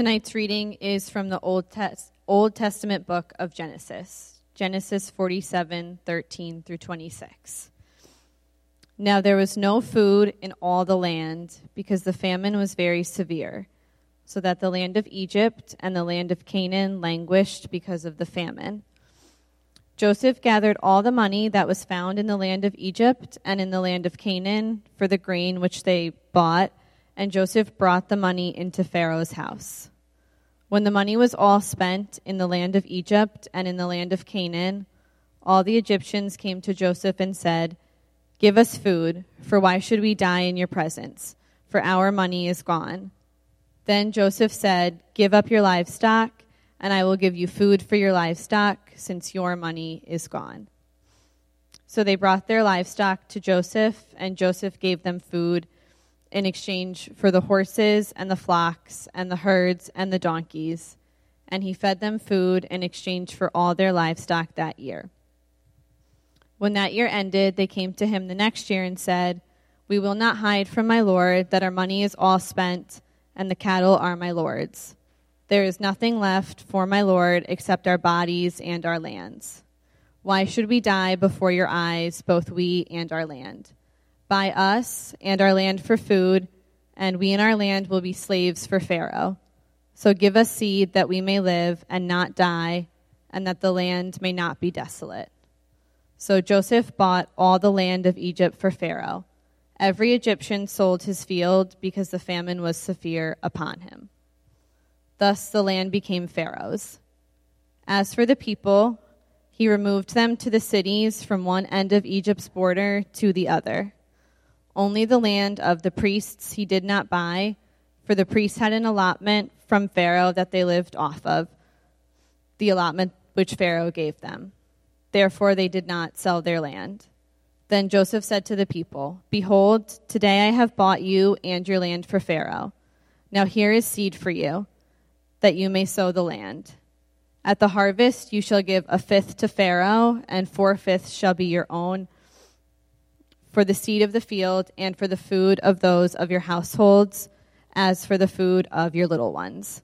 Tonight's reading is from the Old, Tes- Old Testament book of Genesis, Genesis 47 13 through 26. Now there was no food in all the land because the famine was very severe, so that the land of Egypt and the land of Canaan languished because of the famine. Joseph gathered all the money that was found in the land of Egypt and in the land of Canaan for the grain which they bought, and Joseph brought the money into Pharaoh's house. When the money was all spent in the land of Egypt and in the land of Canaan, all the Egyptians came to Joseph and said, Give us food, for why should we die in your presence? For our money is gone. Then Joseph said, Give up your livestock, and I will give you food for your livestock, since your money is gone. So they brought their livestock to Joseph, and Joseph gave them food in exchange for the horses and the flocks and the herds and the donkeys, and he fed them food in exchange for all their livestock that year. When that year ended, they came to him the next year and said, We will not hide from my Lord that our money is all spent, and the cattle are my Lord's. There is nothing left for my Lord except our bodies and our lands. Why should we die before your eyes, both we and our land? Buy us and our land for food, and we and our land will be slaves for Pharaoh. So give us seed that we may live and not die, and that the land may not be desolate. So Joseph bought all the land of Egypt for Pharaoh. Every Egyptian sold his field because the famine was severe upon him. Thus the land became Pharaoh's. As for the people, he removed them to the cities from one end of Egypt's border to the other. Only the land of the priests he did not buy, for the priests had an allotment from Pharaoh that they lived off of, the allotment which Pharaoh gave them. Therefore they did not sell their land. Then Joseph said to the people, Behold, today I have bought you and your land for Pharaoh. Now here is seed for you, that you may sow the land. At the harvest you shall give a fifth to Pharaoh, and four fifths shall be your own for the seed of the field and for the food of those of your households, as for the food of your little ones.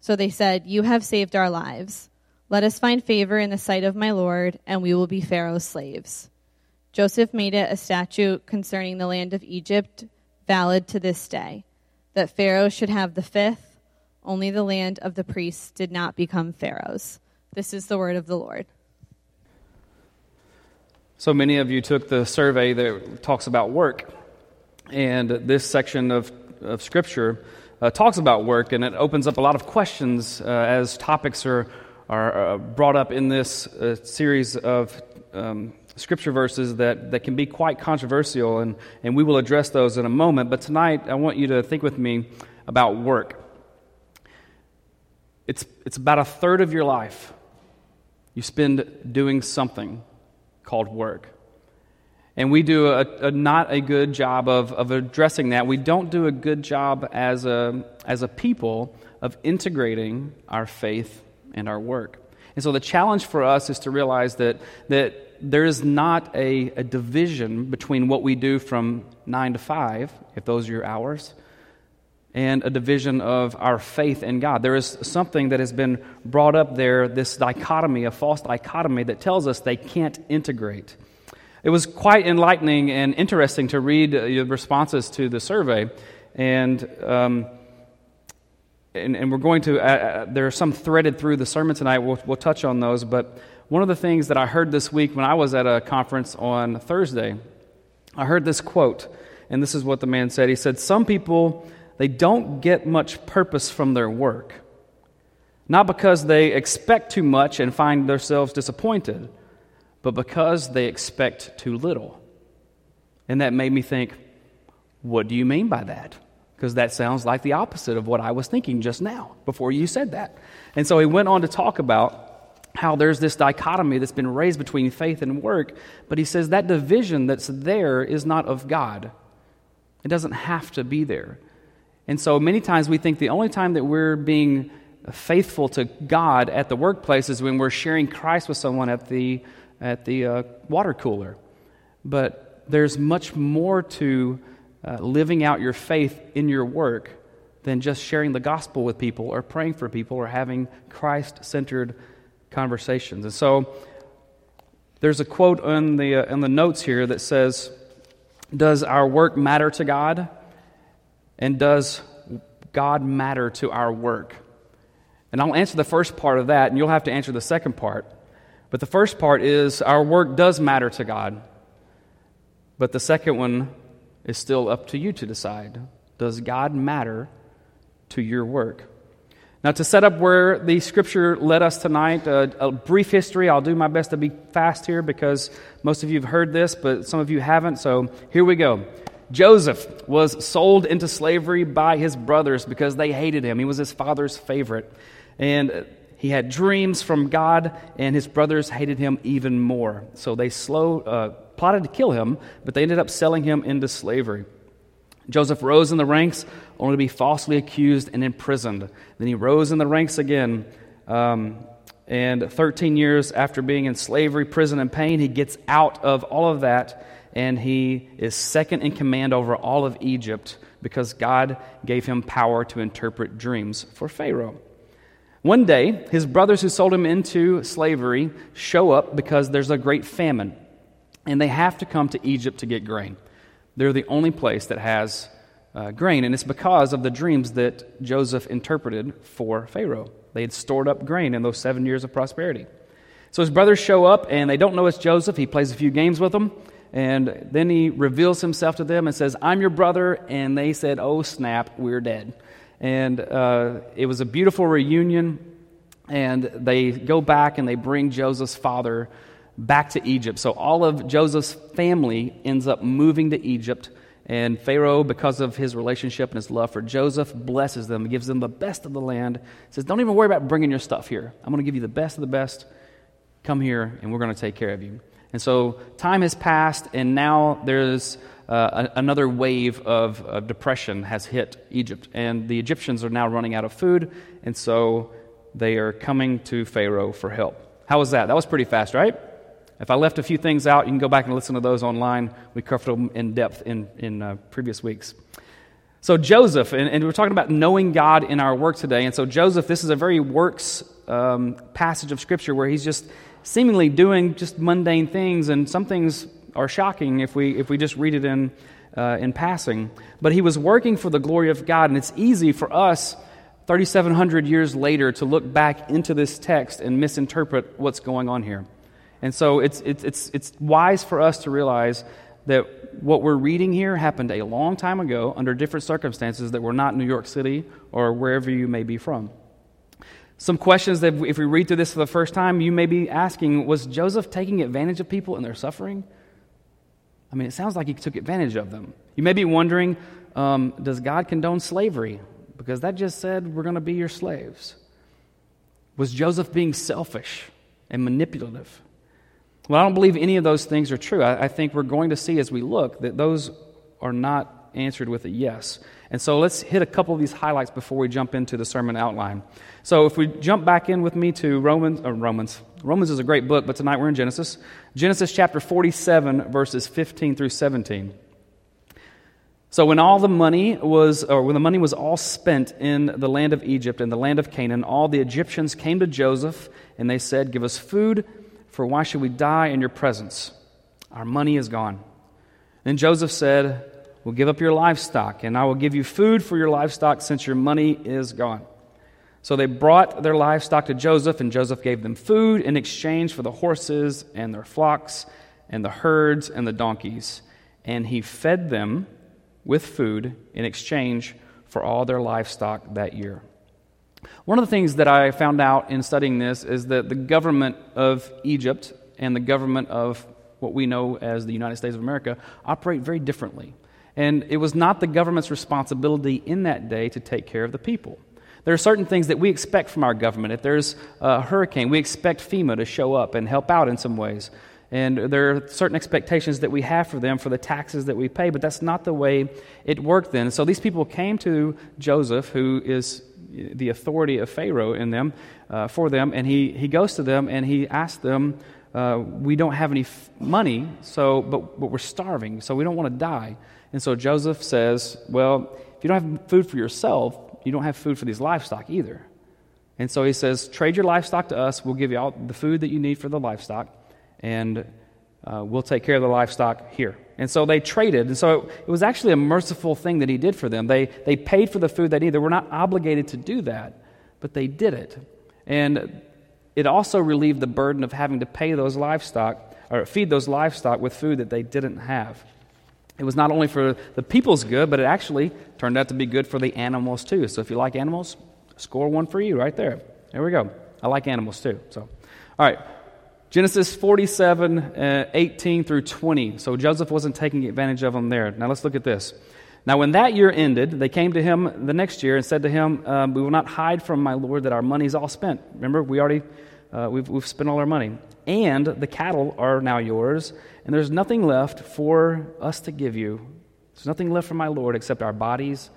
So they said, You have saved our lives. Let us find favor in the sight of my Lord, and we will be Pharaoh's slaves. Joseph made it a statute concerning the land of Egypt, valid to this day, that Pharaoh should have the fifth, only the land of the priests did not become Pharaoh's. This is the word of the Lord. So many of you took the survey that talks about work. And this section of, of Scripture uh, talks about work, and it opens up a lot of questions uh, as topics are, are uh, brought up in this uh, series of um, Scripture verses that, that can be quite controversial, and, and we will address those in a moment. But tonight, I want you to think with me about work. It's, it's about a third of your life you spend doing something called work. And we do a, a, not a good job of, of addressing that. We don't do a good job as a, as a people of integrating our faith and our work. And so the challenge for us is to realize that, that there is not a, a division between what we do from 9 to 5, if those are your hours, and a division of our faith in God. There is something that has been brought up there, this dichotomy, a false dichotomy that tells us they can't integrate. It was quite enlightening and interesting to read the responses to the survey. And, um, and, and, we're going to, uh, uh, there are some threaded through the sermon tonight. We'll, we'll touch on those. But one of the things that I heard this week when I was at a conference on Thursday, I heard this quote. And this is what the man said. He said, Some people they don't get much purpose from their work. Not because they expect too much and find themselves disappointed, but because they expect too little. And that made me think, What do you mean by that? Because that sounds like the opposite of what I was thinking just now before you said that. And so he went on to talk about how there's this dichotomy that's been raised between faith and work, but he says that division that's there is not of God. It doesn't have to be there. And so many times we think the only time that we're being faithful to God at the workplace is when we're sharing Christ with someone at the, at the uh, water cooler. But there's much more to uh, living out your faith in your work than just sharing the gospel with people or praying for people or having Christ centered conversations. And so there's a quote in the, uh, in the notes here that says, Does our work matter to God? And does God matter to our work? And I'll answer the first part of that, and you'll have to answer the second part. But the first part is our work does matter to God. But the second one is still up to you to decide. Does God matter to your work? Now, to set up where the scripture led us tonight, uh, a brief history. I'll do my best to be fast here because most of you have heard this, but some of you haven't. So here we go. Joseph was sold into slavery by his brothers because they hated him. He was his father's favorite. And he had dreams from God, and his brothers hated him even more. So they slow, uh, plotted to kill him, but they ended up selling him into slavery. Joseph rose in the ranks only to be falsely accused and imprisoned. Then he rose in the ranks again. Um, and 13 years after being in slavery, prison, and pain, he gets out of all of that and he is second in command over all of Egypt because God gave him power to interpret dreams for Pharaoh. One day, his brothers who sold him into slavery show up because there's a great famine, and they have to come to Egypt to get grain. They're the only place that has uh, grain, and it's because of the dreams that Joseph interpreted for Pharaoh. They had stored up grain in those seven years of prosperity. So his brothers show up, and they don't know it's Joseph. He plays a few games with them. And then he reveals himself to them and says, I'm your brother. And they said, Oh, snap, we're dead. And uh, it was a beautiful reunion. And they go back and they bring Joseph's father back to Egypt. So all of Joseph's family ends up moving to Egypt. And Pharaoh, because of his relationship and his love for Joseph, blesses them, gives them the best of the land. Says, Don't even worry about bringing your stuff here. I'm going to give you the best of the best. Come here, and we're going to take care of you. And so time has passed, and now there's uh, another wave of, of, depression has hit Egypt. And the Egyptians are now running out of food, and so they are coming to Pharaoh for help. How was that? That was pretty fast, right? If I left a few things out, you can go back and listen to those online. We covered them in depth in, in uh, previous weeks. So, Joseph, and, and, we're talking about knowing God in our work today. And so, Joseph, this is a very works um, passage of Scripture where he's just seemingly doing just mundane things, and some things are shocking if we, if we just read it in, uh, in passing. But he was working for the glory of God, and it's easy for us, 3,700 years later, to look back into this text and misinterpret what's going on here. And so it's, it's, it's, it's wise for us to realize that what we're reading here happened a long time ago under different circumstances that were not New York City or wherever you may be from. Some questions that if we read through this for the first time, you may be asking Was Joseph taking advantage of people in their suffering? I mean, it sounds like he took advantage of them. You may be wondering um, Does God condone slavery? Because that just said we're going to be your slaves. Was Joseph being selfish and manipulative? Well, I don't believe any of those things are true. I, I think we're going to see as we look that those are not answered with a yes. And so let's hit a couple of these highlights before we jump into the sermon outline. So if we jump back in with me to Romans, or Romans, Romans is a great book, but tonight we're in Genesis. Genesis chapter 47, verses 15 through 17. So when all the money was, or when the money was all spent in the land of Egypt and the land of Canaan, all the Egyptians came to Joseph and they said, Give us food, for why should we die in your presence? Our money is gone. Then Joseph said, will give up your livestock, and I will give you food for your livestock since your money is gone. So they brought their livestock to Joseph, and Joseph gave them food in exchange for the horses and their flocks and the herds and the donkeys. And he fed them with food in exchange for all their livestock that year. One of the things that I found out in studying this is that the government of Egypt and the government of what we know as the United States of America operate very differently. And it was not the government's responsibility in that day to take care of the people. There are certain things that we expect from our government. If there's a hurricane, we expect FEMA to show up and help out in some ways. And there are certain expectations that we have for them for the taxes that we pay, but that's not the way it worked then. So these people came to Joseph, who is the authority of Pharaoh in them, uh, for them, and he, he goes to them and he asks them, uh, We don't have any f- money, so, but, but we're starving, so we don't want to die. And so Joseph says, Well, if you don't have food for yourself, you don't have food for these livestock either. And so he says, Trade your livestock to us, we'll give you all the food that you need for the livestock and uh, we'll take care of the livestock here. And so they traded. And so it was actually a merciful thing that he did for them. They, they paid for the food they needed. They were not obligated to do that, but they did it. And it also relieved the burden of having to pay those livestock or feed those livestock with food that they didn't have. It was not only for the people's good, but it actually turned out to be good for the animals too. So if you like animals, score one for you right there. There we go. I like animals too. So, all right. Genesis 47, uh, 18 through 20. So Joseph wasn't taking advantage of them there. Now let's look at this. Now, when that year ended, they came to him the next year and said to him, um, We will not hide from my Lord that our money's all spent. Remember, we already, uh, we've, we've spent all our money. And the cattle are now yours, and there's nothing left for us to give you. There's nothing left for my Lord except our bodies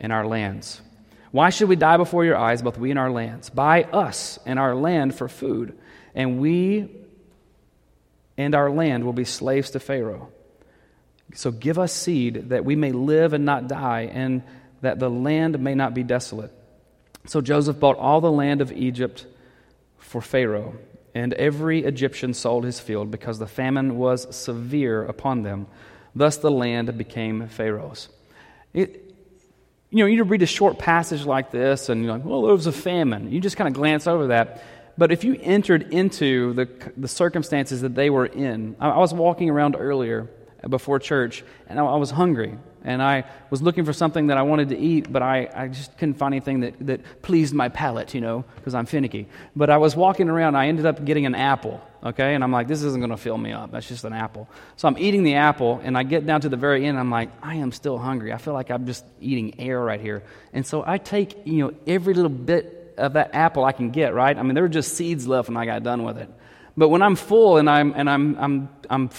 and our lands. Why should we die before your eyes, both we and our lands? Buy us and our land for food and we and our land will be slaves to Pharaoh. So give us seed that we may live and not die, and that the land may not be desolate. So Joseph bought all the land of Egypt for Pharaoh, and every Egyptian sold his field because the famine was severe upon them. Thus the land became Pharaoh's. It, you know, you read a short passage like this, and you're like, well, there was a famine. You just kind of glance over that. But if you entered into the, the circumstances that they were in, I, I was walking around earlier before church, and I, I, was hungry, and I was looking for something that I wanted to eat, but I, I just couldn't find anything that, that pleased my palate, you know, because I'm finicky. But I was walking around, I ended up getting an apple, okay? And I'm like, this isn't going to fill me up. That's just an apple. So I'm eating the apple, and I get down to the very end, I'm like, I am still hungry. I feel like I'm just eating air right here. And so I take, you know, every little bit of that apple I can get, right? I mean, there were just seeds left when I got done with it. But when I'm full and I'm and I'm I'm I'm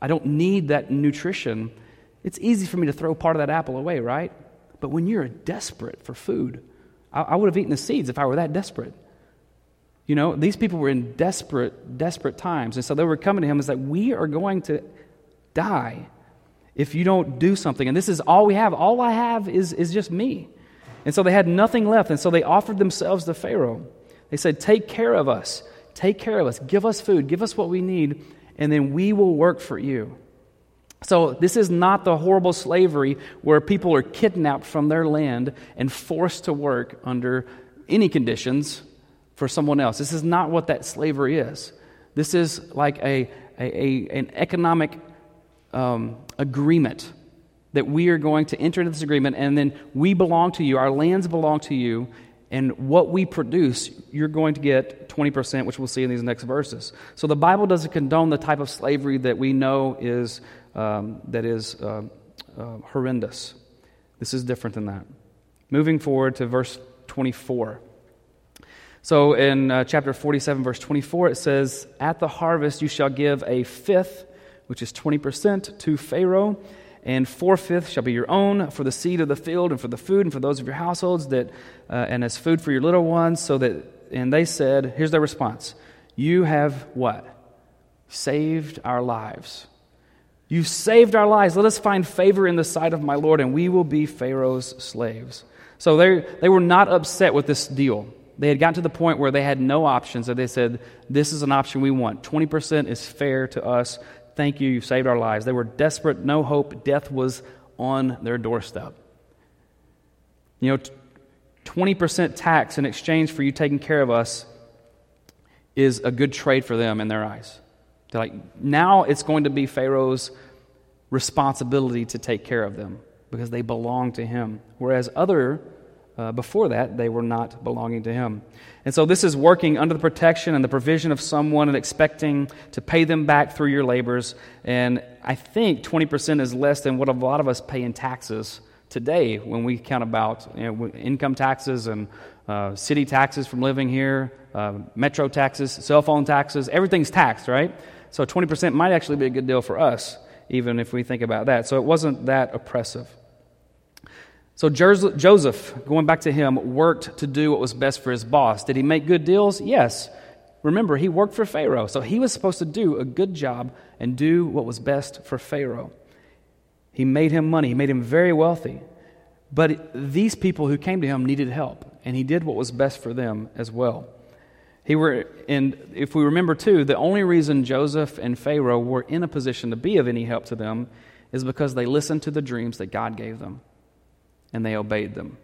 I don't need that nutrition, it's easy for me to throw part of that apple away, right? But when you're desperate for food, I, I would have eaten the seeds if I were that desperate. You know, these people were in desperate, desperate times. And so they were coming to him and said, We are going to die if you don't do something. And this is all we have. All I have is, is just me. And so they had nothing left. And so they offered themselves to Pharaoh. They said, Take care of us. Take care of us. Give us food. Give us what we need. And then we will work for you. So, this is not the horrible slavery where people are kidnapped from their land and forced to work under any conditions for someone else. This is not what that slavery is. This is like a, a, a an economic um, agreement that we are going to enter into this agreement, and then we belong to you, our lands belong to you, and what we produce, you're going to get 20%, which we'll see in these next verses. So the Bible doesn't condone the type of slavery that we know is, um, that is uh, uh, horrendous. This is different than that. Moving forward to verse 24. So in uh, chapter 47, verse 24, it says, At the harvest you shall give a fifth, which is 20%, to Pharaoh and four fifths shall be your own for the seed of the field and for the food and for those of your households that uh, and as food for your little ones so that and they said here's their response. You have what? Saved our lives. You've saved our lives. Let us find favor in the sight of my lord and we will be pharaoh's slaves. So they, they were not upset with this deal. They had gotten to the point where they had no options so they said this is an option we want. 20% is fair to us Thank you, you saved our lives. They were desperate, no hope. Death was on their doorstep. You know, 20% tax in exchange for you taking care of us is a good trade for them in their eyes. They're like, now it's going to be Pharaoh's responsibility to take care of them because they belong to him. Whereas other uh, before that, they were not belonging to him. And so this is working under the protection and the provision of someone and expecting to pay them back through your labors. And I think 20% is less than what a lot of us pay in taxes today when we count about you know, income taxes and uh, city taxes from living here, uh, metro taxes, cell phone taxes. Everything's taxed, right? So 20% might actually be a good deal for us, even if we think about that. So it wasn't that oppressive. So Joseph, going back to him, worked to do what was best for his boss. Did he make good deals? Yes. Remember, he worked for Pharaoh, so he was supposed to do a good job and do what was best for Pharaoh. He made him money, he made him very wealthy. But these people who came to him needed help, and he did what was best for them as well. He were, and if we remember too, the only reason Joseph and Pharaoh were in a position to be of any help to them is because they listened to the dreams that God gave them and they obeyed them.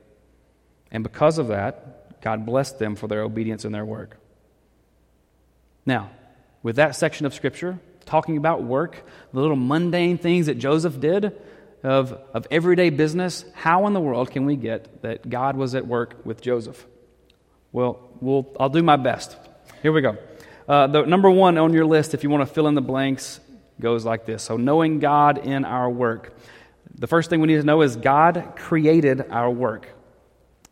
And because of that, God blessed them for their obedience and their work. Now, with that section of Scripture, talking about work, the little mundane things that Joseph did of, of everyday business, how in the world can we get that God was at work with Joseph? Well, we'll I'll do my best. Here we go. Uh, the number one on your list, if you want to fill in the blanks, goes like this. So, knowing God in our work. The first thing we need to know is God created our work.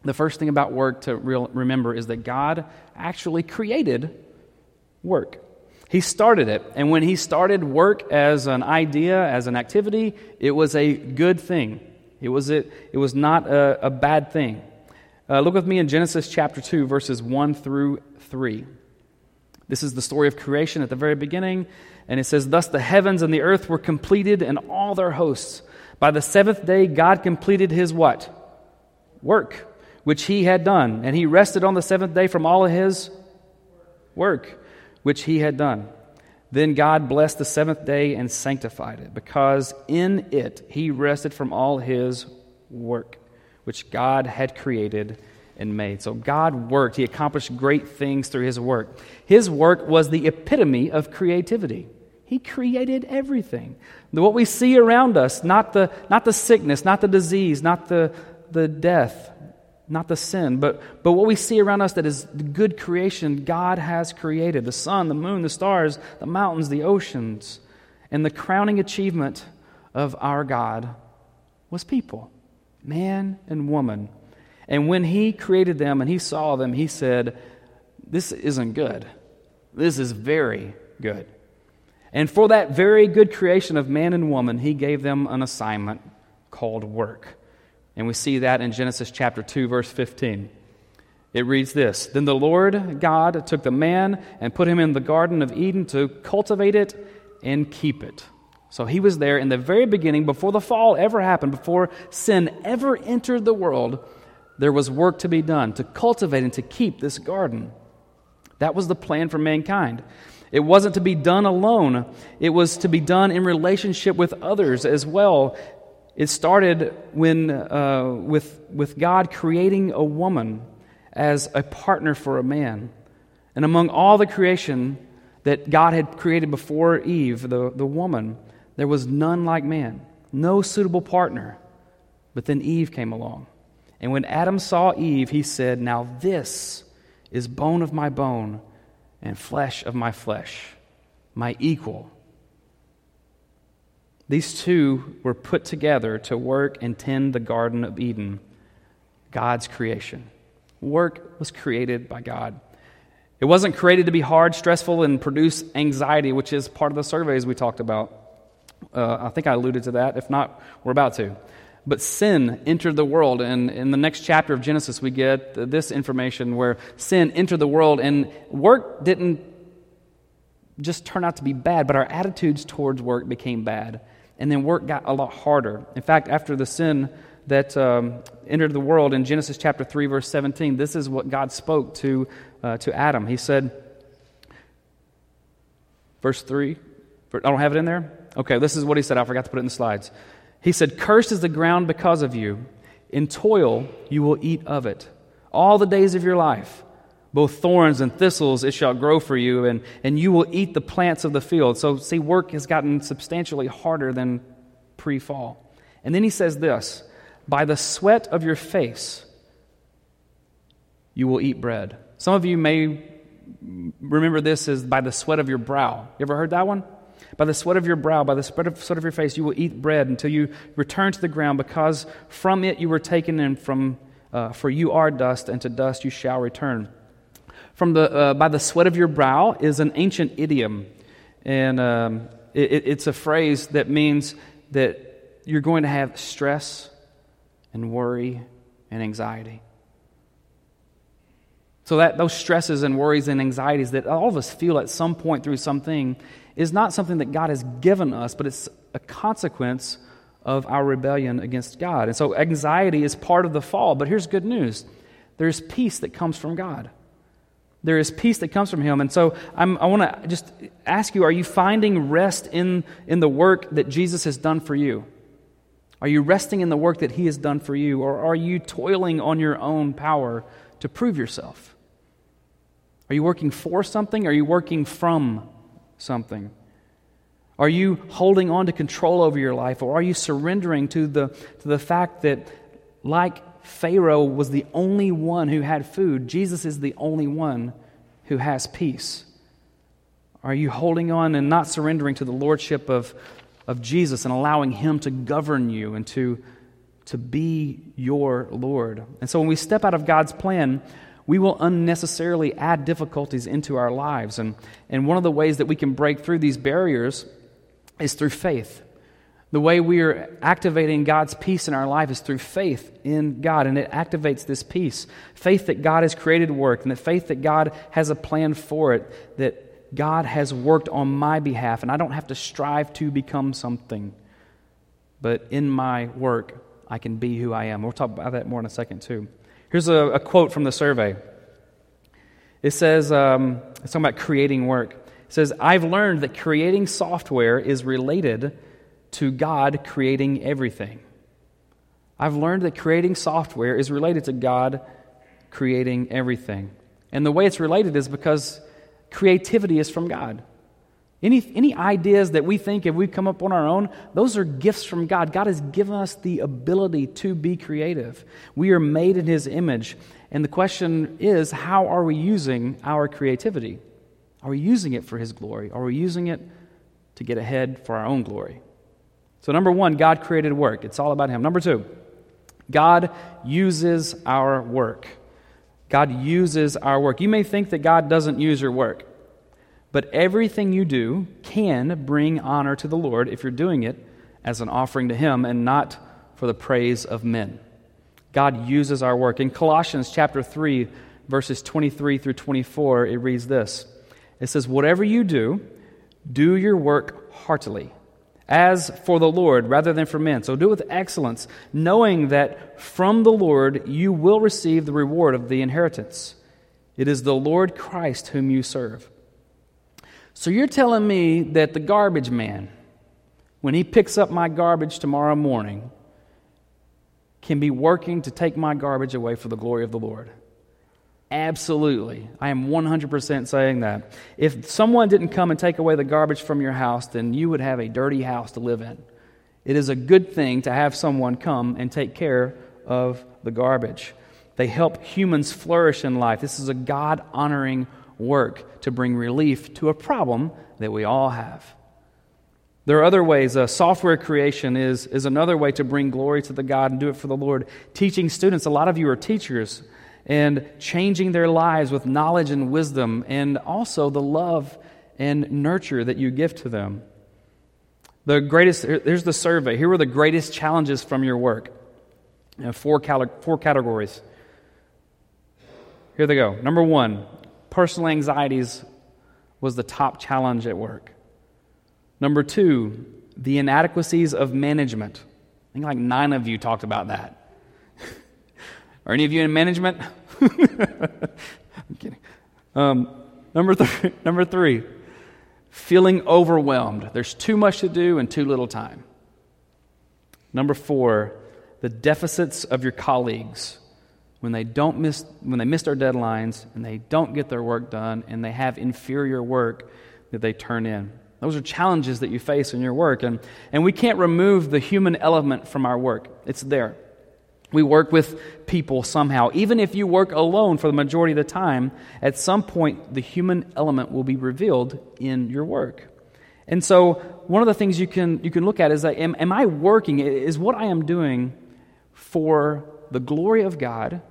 The first thing about work to real, remember is that God actually created work. He started it. And when He started work as an idea, as an activity, it was a good thing. It was, it, it was not a, a bad thing. Uh, look with me in Genesis chapter 2, verses 1 through 3. This is the story of creation at the very beginning. And it says, Thus the heavens and the earth were completed and all their hosts. By the seventh day, God completed his what? Work, which he had done. And he rested on the seventh day from all of his work, which he had done. Then God blessed the seventh day and sanctified it, because in it he rested from all his work, which God had created and made. So God worked. He accomplished great things through his work. His work was the epitome of creativity. He created everything. What we see around us, not the, not the sickness, not the disease, not the, the death, not the sin, but, but what we see around us that is good creation, God has created the sun, the moon, the stars, the mountains, the oceans. And the crowning achievement of our God was people, man and woman. And when He created them and He saw them, He said, This isn't good. This is very good. And for that very good creation of man and woman, he gave them an assignment called work. And we see that in Genesis chapter 2, verse 15. It reads this Then the Lord God took the man and put him in the Garden of Eden to cultivate it and keep it. So he was there in the very beginning, before the fall ever happened, before sin ever entered the world. There was work to be done to cultivate and to keep this garden. That was the plan for mankind. It wasn't to be done alone, it was to be done in relationship with others as well. It started when, uh, with, with God creating a woman as a partner for a man. And among all the creation that God had created before Eve, the, the woman, there was none like man, no suitable partner. But then Eve came along. And when Adam saw Eve, he said, Now this is bone of my bone and flesh of my flesh, my equal. These two were put together to work and tend the Garden of Eden, God's creation. Work was created by God. It wasn't created to be hard, stressful, and produce anxiety, which is part of the surveys we talked about. Uh, I think I alluded to that. If not, we're about to. But sin entered the world. And in the next chapter of Genesis, we get this information where sin entered the world, and work didn't just turn out to be bad, but our attitudes towards work became bad. And then work got a lot harder. In fact, after the sin that um, entered the world in Genesis chapter 3, verse 17, this is what God spoke to, uh, to Adam. He said, verse 3, I don't have it in there? Okay, this is what he said. I forgot to put it in the slides. He said, Cursed is the ground because of you. In toil you will eat of it. All the days of your life, both thorns and thistles it shall grow for you, and, and you will eat the plants of the field. So, see, work has gotten substantially harder than pre fall. And then he says this By the sweat of your face you will eat bread. Some of you may remember this as by the sweat of your brow. You ever heard that one? By the sweat of your brow, by the sweat of, sweat of your face, you will eat bread until you return to the ground, because from it you were taken, and from uh, for you are dust, and to dust you shall return. From the uh, by the sweat of your brow is an ancient idiom, and um, it, it's a phrase that means that you're going to have stress and worry and anxiety. So that those stresses and worries and anxieties that all of us feel at some point through something is not something that God has given us, but it's a consequence of our rebellion against God. And so anxiety is part of the fall, but here's good news. There's peace that comes from God. There is peace that comes from Him. And so I'm, i want to just ask you are you finding rest in, in the work that Jesus has done for you? Are you resting in the work that He has done for you? Or are you toiling on your own power to prove yourself? Are you working for something? Are you working from something? Are you holding on to control over your life? Or are you surrendering to the, to the fact that, like Pharaoh was the only one who had food, Jesus is the only one who has peace? Are you holding on and not surrendering to the lordship of, of Jesus and allowing Him to govern you and to, to be your Lord? And so when we step out of God's plan, we will unnecessarily add difficulties into our lives. And, and one of the ways that we can break through these barriers is through faith. The way we are activating God's peace in our life is through faith in God, and it activates this peace. Faith that God has created work, and that faith that God has a plan for it, that God has worked on my behalf, and I don't have to strive to become something. But in my work, I can be who I am. We'll talk about that more in a second, too. Here's a, a quote from the survey. It says, um, it's talking about creating work. It says, I've learned that creating software is related to God creating everything. I've learned that creating software is related to God creating everything. And the way it's related is because creativity is from God. Any, any ideas that we think if we come up on our own, those are gifts from God. God has given us the ability to be creative. We are made in His image. And the question is how are we using our creativity? Are we using it for His glory? Are we using it to get ahead for our own glory? So, number one, God created work. It's all about Him. Number two, God uses our work. God uses our work. You may think that God doesn't use your work, but everything you do can bring honor to the Lord if you're doing it as an offering to Him and not for the praise of men. God uses our work. In Colossians chapter 3, verses 23 through 24, it reads this It says, Whatever you do, do your work heartily as for the Lord rather than for men. So do it with excellence, knowing that from the Lord you will receive the reward of the inheritance. It is the Lord Christ whom you serve. So you're telling me that the garbage man, when he picks up my garbage tomorrow morning, can be working to take my garbage away for the glory of the Lord? Absolutely. I am 100% saying that. If someone didn't come and take away the garbage from your house, then you would have a dirty house to live in. It is a good thing to have someone come and take care of the garbage. They help humans flourish in life. This is a God honoring work to bring relief to a problem that we all have. There are other ways. Uh, software creation is, is another way to bring glory to the God and do it for the Lord. Teaching students, a lot of you are teachers and changing their lives with knowledge and wisdom, and also the love and nurture that you give to them. The greatest, here's the survey. Here are the greatest challenges from your work. You four, four categories. Here they go. Number one, personal anxieties was the top challenge at work. Number two, the inadequacies of management. I think like nine of you talked about that. Are any of you in management? I'm kidding. Um, number, th- number three, feeling overwhelmed. There's too much to do and too little time. Number four, the deficits of your colleagues when they don't miss when they miss their deadlines and they don't get their work done and they have inferior work that they turn in. Those are challenges that you face in your work and, and we can't remove the human element from our work. It's there. We work with people somehow. Even if you work alone for the majority of the time, at some point the human element will be revealed in your work. And so, one of the things you can, you can look at is that am, am I working? Is what I am doing for the glory of God,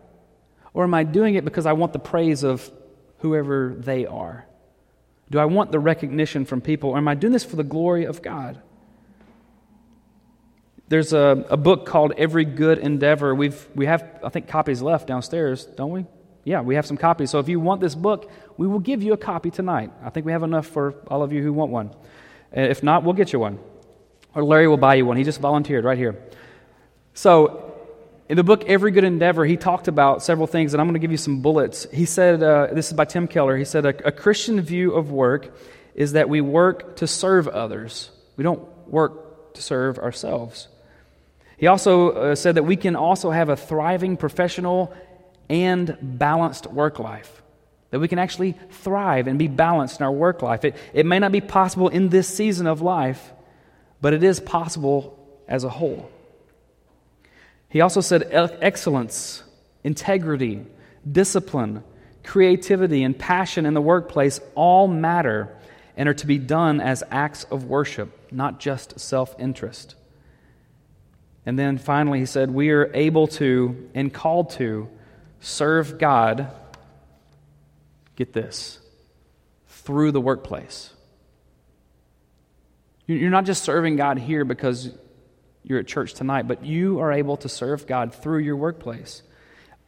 or am I doing it because I want the praise of whoever they are? Do I want the recognition from people, or am I doing this for the glory of God? There's a, a book called Every Good Endeavor. We've, we have, I think, copies left downstairs, don't we? Yeah, we have some copies. So if you want this book, we will give you a copy tonight. I think we have enough for all of you who want one. If not, we'll get you one. Or Larry will buy you one. He just volunteered right here. So, in the book Every Good Endeavor, he talked about several things, and I'm going to give you some bullets. He said, uh, this is by Tim Keller, he said, a, a Christian view of work is that we work to serve others, we don't work to serve ourselves. He also uh, said that we can also have a thriving professional and balanced work life. That we can actually thrive and be balanced in our work life. It, it may not be possible in this season of life, but it is possible as a whole. He also said excellence, integrity, discipline, creativity, and passion in the workplace all matter and are to be done as acts of worship, not just self interest. And then finally, he said, We are able to and called to serve God, get this, through the workplace. You're not just serving God here because you're at church tonight, but you are able to serve God through your workplace.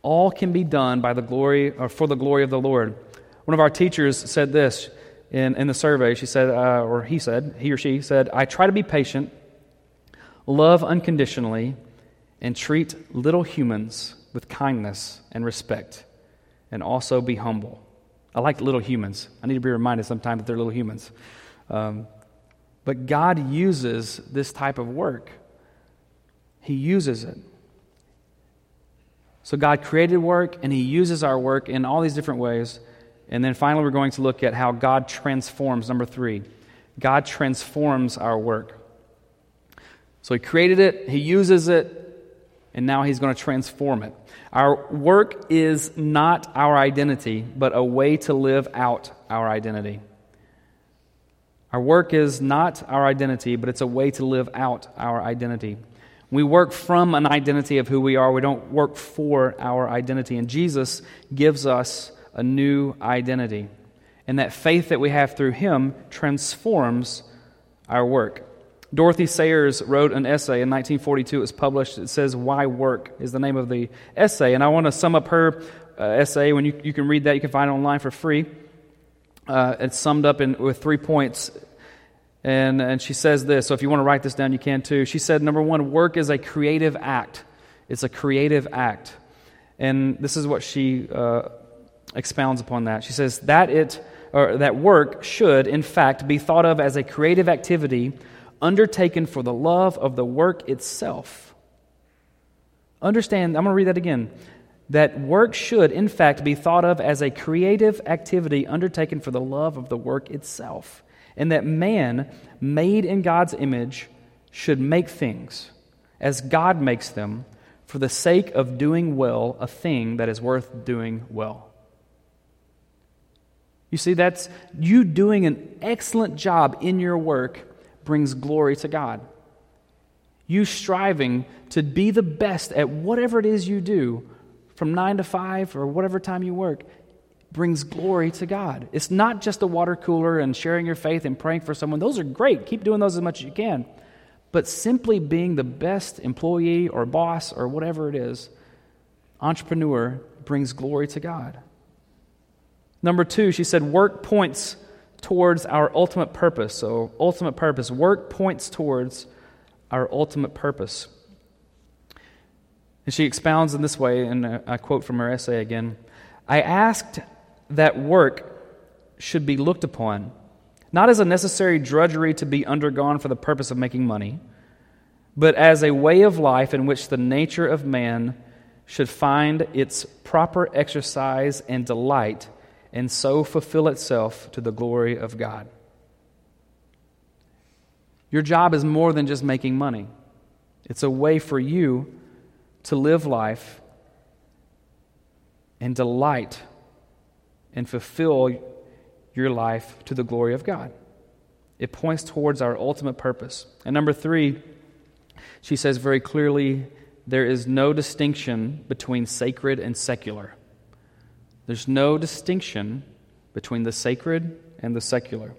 All can be done by the glory or for the glory of the Lord. One of our teachers said this in, in the survey. She said, uh, or he said, he or she said, I try to be patient love unconditionally, and treat little humans with kindness and respect, and also be humble. I like little humans. I need to be reminded sometimes that they're little humans. Um, but God uses this type of work, He uses it. So God created work, and He uses our work in all these different ways. And then finally, we're going to look at how God transforms. Number three, God transforms our work. So he created it, he uses it, and now he's going to transform it. Our work is not our identity, but a way to live out our identity. Our work is not our identity, but it's a way to live out our identity. We work from an identity of who we are. We don't work for our identity. And Jesus gives us a new identity. And that faith that we have through him transforms our work. Dorothy Sayers wrote an essay in 1942. It was published. It says, Why Work is the name of the essay. And I want to sum up her uh, essay. When you, you can read that, you can find it online for free. Uh, it's summed up in, with three points. And, and she says this. So if you want to write this down, you can too. She said, Number one, work is a creative act. It's a creative act. And this is what she uh, expounds upon that. She says, That it or that work should, in fact, be thought of as a creative activity undertaken for the love of the work itself. Understand, I'm going to read that again. That work should, in fact, be thought of as a creative activity undertaken for the love of the work itself. And that man, made in God's image, should make things as God makes them for the sake of doing well a thing that is worth doing well. You see, that's you doing an excellent job in your work brings glory to God. You striving to be the best at whatever it is you do from nine to five or whatever time you work brings glory to God. It's not just a water cooler and sharing your faith and praying for someone. Those are great. Keep doing those as much as you can. But simply being the best employee or boss or whatever it is, entrepreneur, brings glory to God. Number two, she said, work points towards our ultimate purpose. So, ultimate purpose. Work points towards our ultimate purpose. And she expounds in this way, and I quote from her essay again I asked that work should be looked upon not as a necessary drudgery to be undergone for the purpose of making money, but as a way of life in which the nature of man should find its proper exercise and delight and so fulfill itself to the glory of God. Your job is more than just making money, it's a way for you to live life and delight and fulfill your life to the glory of God. It points towards our ultimate purpose. And number three, she says very clearly there is no distinction between sacred and secular. There's no distinction between the sacred and the secular.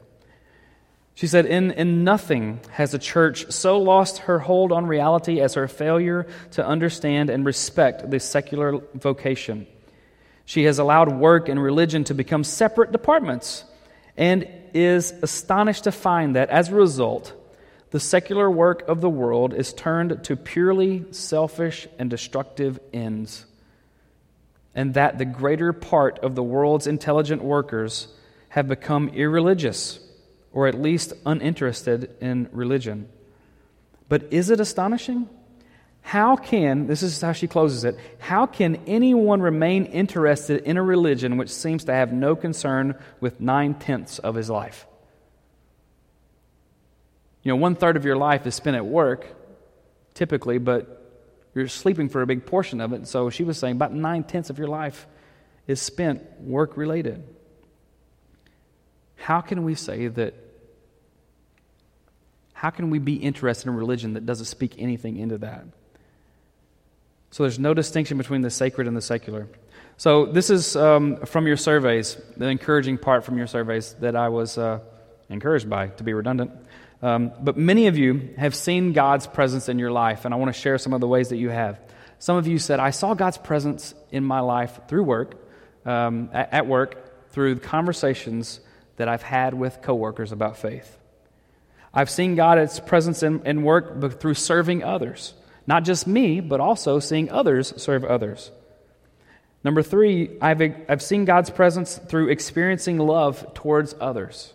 She said, in, in nothing has the church so lost her hold on reality as her failure to understand and respect the secular vocation. She has allowed work and religion to become separate departments and is astonished to find that as a result, the secular work of the world is turned to purely selfish and destructive ends, and that the greater part of the world's intelligent workers have become irreligious or at least uninterested in religion. But is it astonishing? How can, this is how she closes it, how can anyone remain interested in a religion which seems to have no concern with nine tenths of his life? You know, one third of your life is spent at work, typically, but you're sleeping for a big portion of it. So she was saying about nine tenths of your life is spent work related. How can we say that how can we be interested in a religion that doesn't speak anything into that? So there's no distinction between the sacred and the secular. So this is um, from your surveys, the encouraging part from your surveys that I was uh, encouraged by, to be redundant. Um, but many of you have seen God's presence in your life, and I want to share some of the ways that you have. Some of you said, I saw God's presence in my life through work, um, at, work, through conversations that I've had with coworkers about faith. I've seen God's presence in, in work through serving others. Not just me, but also seeing others serve others. Number three, I've, I've seen God's presence through experiencing love towards others.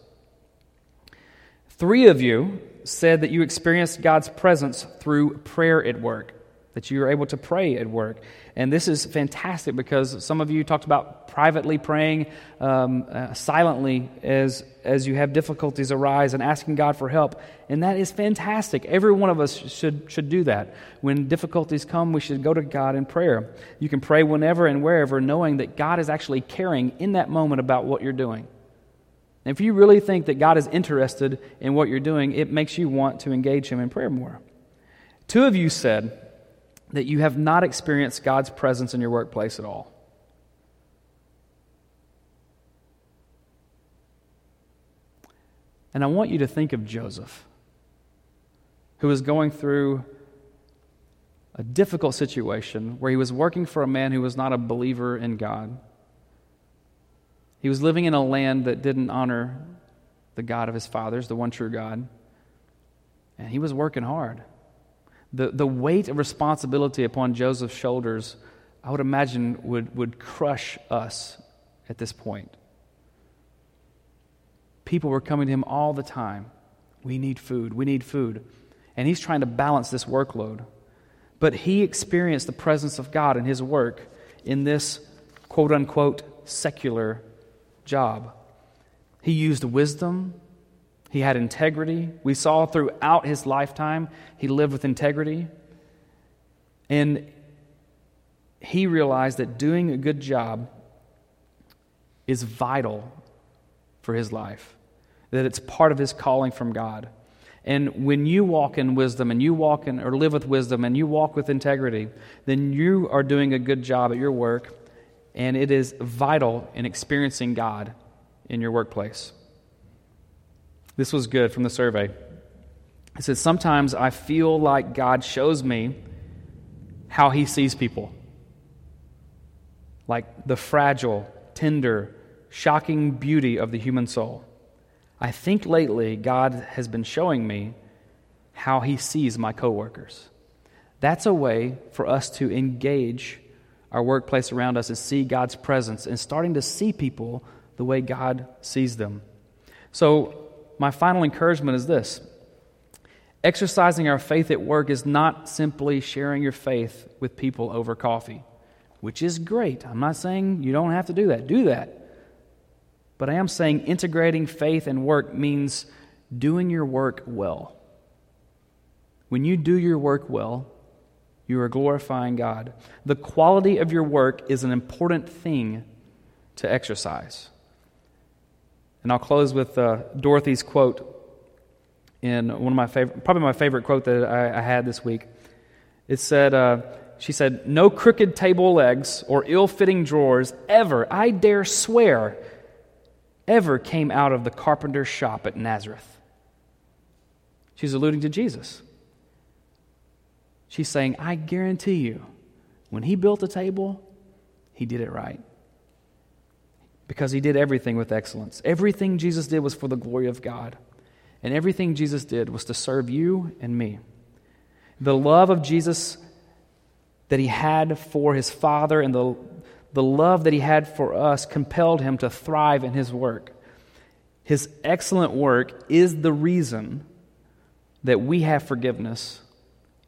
Three of you said that you experienced God's presence through prayer at work that you are able to pray at work. And this is fantastic because some of you talked about privately praying um, uh, silently as, as you have difficulties arise and asking God for help. And that is fantastic. Every one of us should, should do that. When difficulties come, we should go to God in prayer. You can pray whenever and wherever, knowing that God is actually caring in that moment about what you're doing. And if you really think that God is interested in what you're doing, it makes you want to engage Him in prayer more. Two of you said, that you have not experienced God's presence in your workplace at all. And I want you to think of Joseph, who was going through a difficult situation where he was working for a man who was not a believer in God. He was living in a land that didn't honor the God of his fathers, the one true God. And he was working hard. The, the weight of responsibility upon Joseph's shoulders, I would imagine, would, would crush us at this point. People were coming to him all the time. We need food. We need food. And he's trying to balance this workload. But he experienced the presence of God in his work in this quote unquote secular job. He used wisdom, he had integrity. We saw throughout his lifetime he lived with integrity. And he realized that doing a good job is vital for his life, that it's part of his calling from God. And when you walk in wisdom and you walk in or live with wisdom and you walk with integrity, then you are doing a good job at your work, and it is vital in experiencing God in your workplace. This was good from the survey. It says, Sometimes I feel like God shows me how he sees people. Like the fragile, tender, shocking beauty of the human soul. I think lately God has been showing me how he sees my coworkers. That's a way for us to engage our workplace around us and see God's presence and starting to see people the way God sees them. So, my final encouragement is this exercising our faith at work is not simply sharing your faith with people over coffee, which is great. I'm not saying you don't have to do that, do that. But I am saying integrating faith and work means doing your work well. When you do your work well, you are glorifying God. The quality of your work is an important thing to exercise. And I'll close with uh, Dorothy's quote in one of my favorite, probably my favorite quote that I, I had this week. It said, uh, she said, No crooked table legs or ill fitting drawers ever, I dare swear, ever came out of the carpenter's shop at Nazareth. She's alluding to Jesus. She's saying, I guarantee you, when he built a table, he did it right. Because he did everything with excellence. Everything Jesus did was for the glory of God. And everything Jesus did was to serve you and me. The love of Jesus that he had for his Father and the, the love that he had for us compelled him to thrive in his work. His excellent work is the reason that we have forgiveness.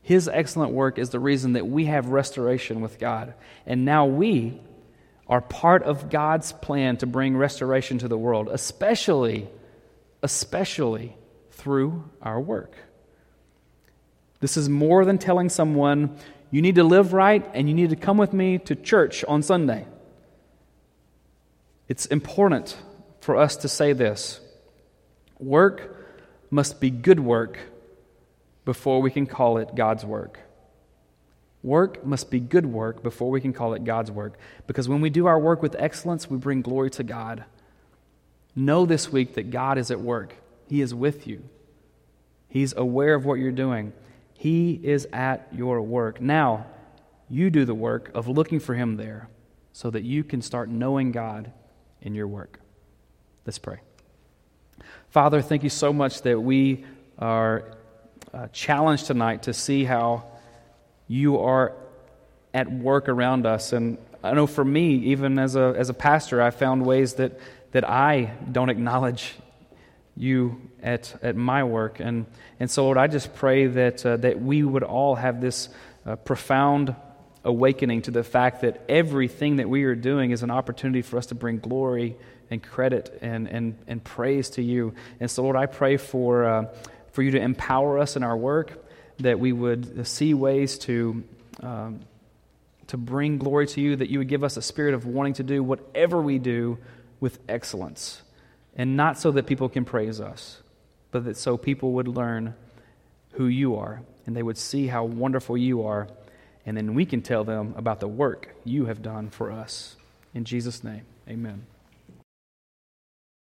His excellent work is the reason that we have restoration with God. And now we are part of God's plan to bring restoration to the world, especially, especially through our work. This is more than telling someone, you need to live right and you need to come with me to church on Sunday. It's important for us to say this work must be good work before we can call it God's work. Work must be good work before we can call it God's work. Because when we do our work with excellence, we bring glory to God. Know this week that God is at work. He is with you. He's aware of what you're doing. He is at your work. Now, you do the work of looking for Him there so that you can start knowing God in your work. Let's pray. Father, thank you so much that we are uh, challenged tonight to see how you are at work around us. And I know for me, even as a, as a pastor, I found ways that, that I don't acknowledge you at, at my work. And, and so, Lord, I just pray that, uh, that we would all have this uh, profound awakening to the fact that everything that we are doing is an opportunity for us to bring glory and credit and, and, and praise to you. And so, Lord, I pray for, uh, for you to empower us in our work, that we would see ways to. Um, to bring glory to you, that you would give us a spirit of wanting to do whatever we do with excellence. And not so that people can praise us, but that so people would learn who you are and they would see how wonderful you are. And then we can tell them about the work you have done for us. In Jesus' name, amen.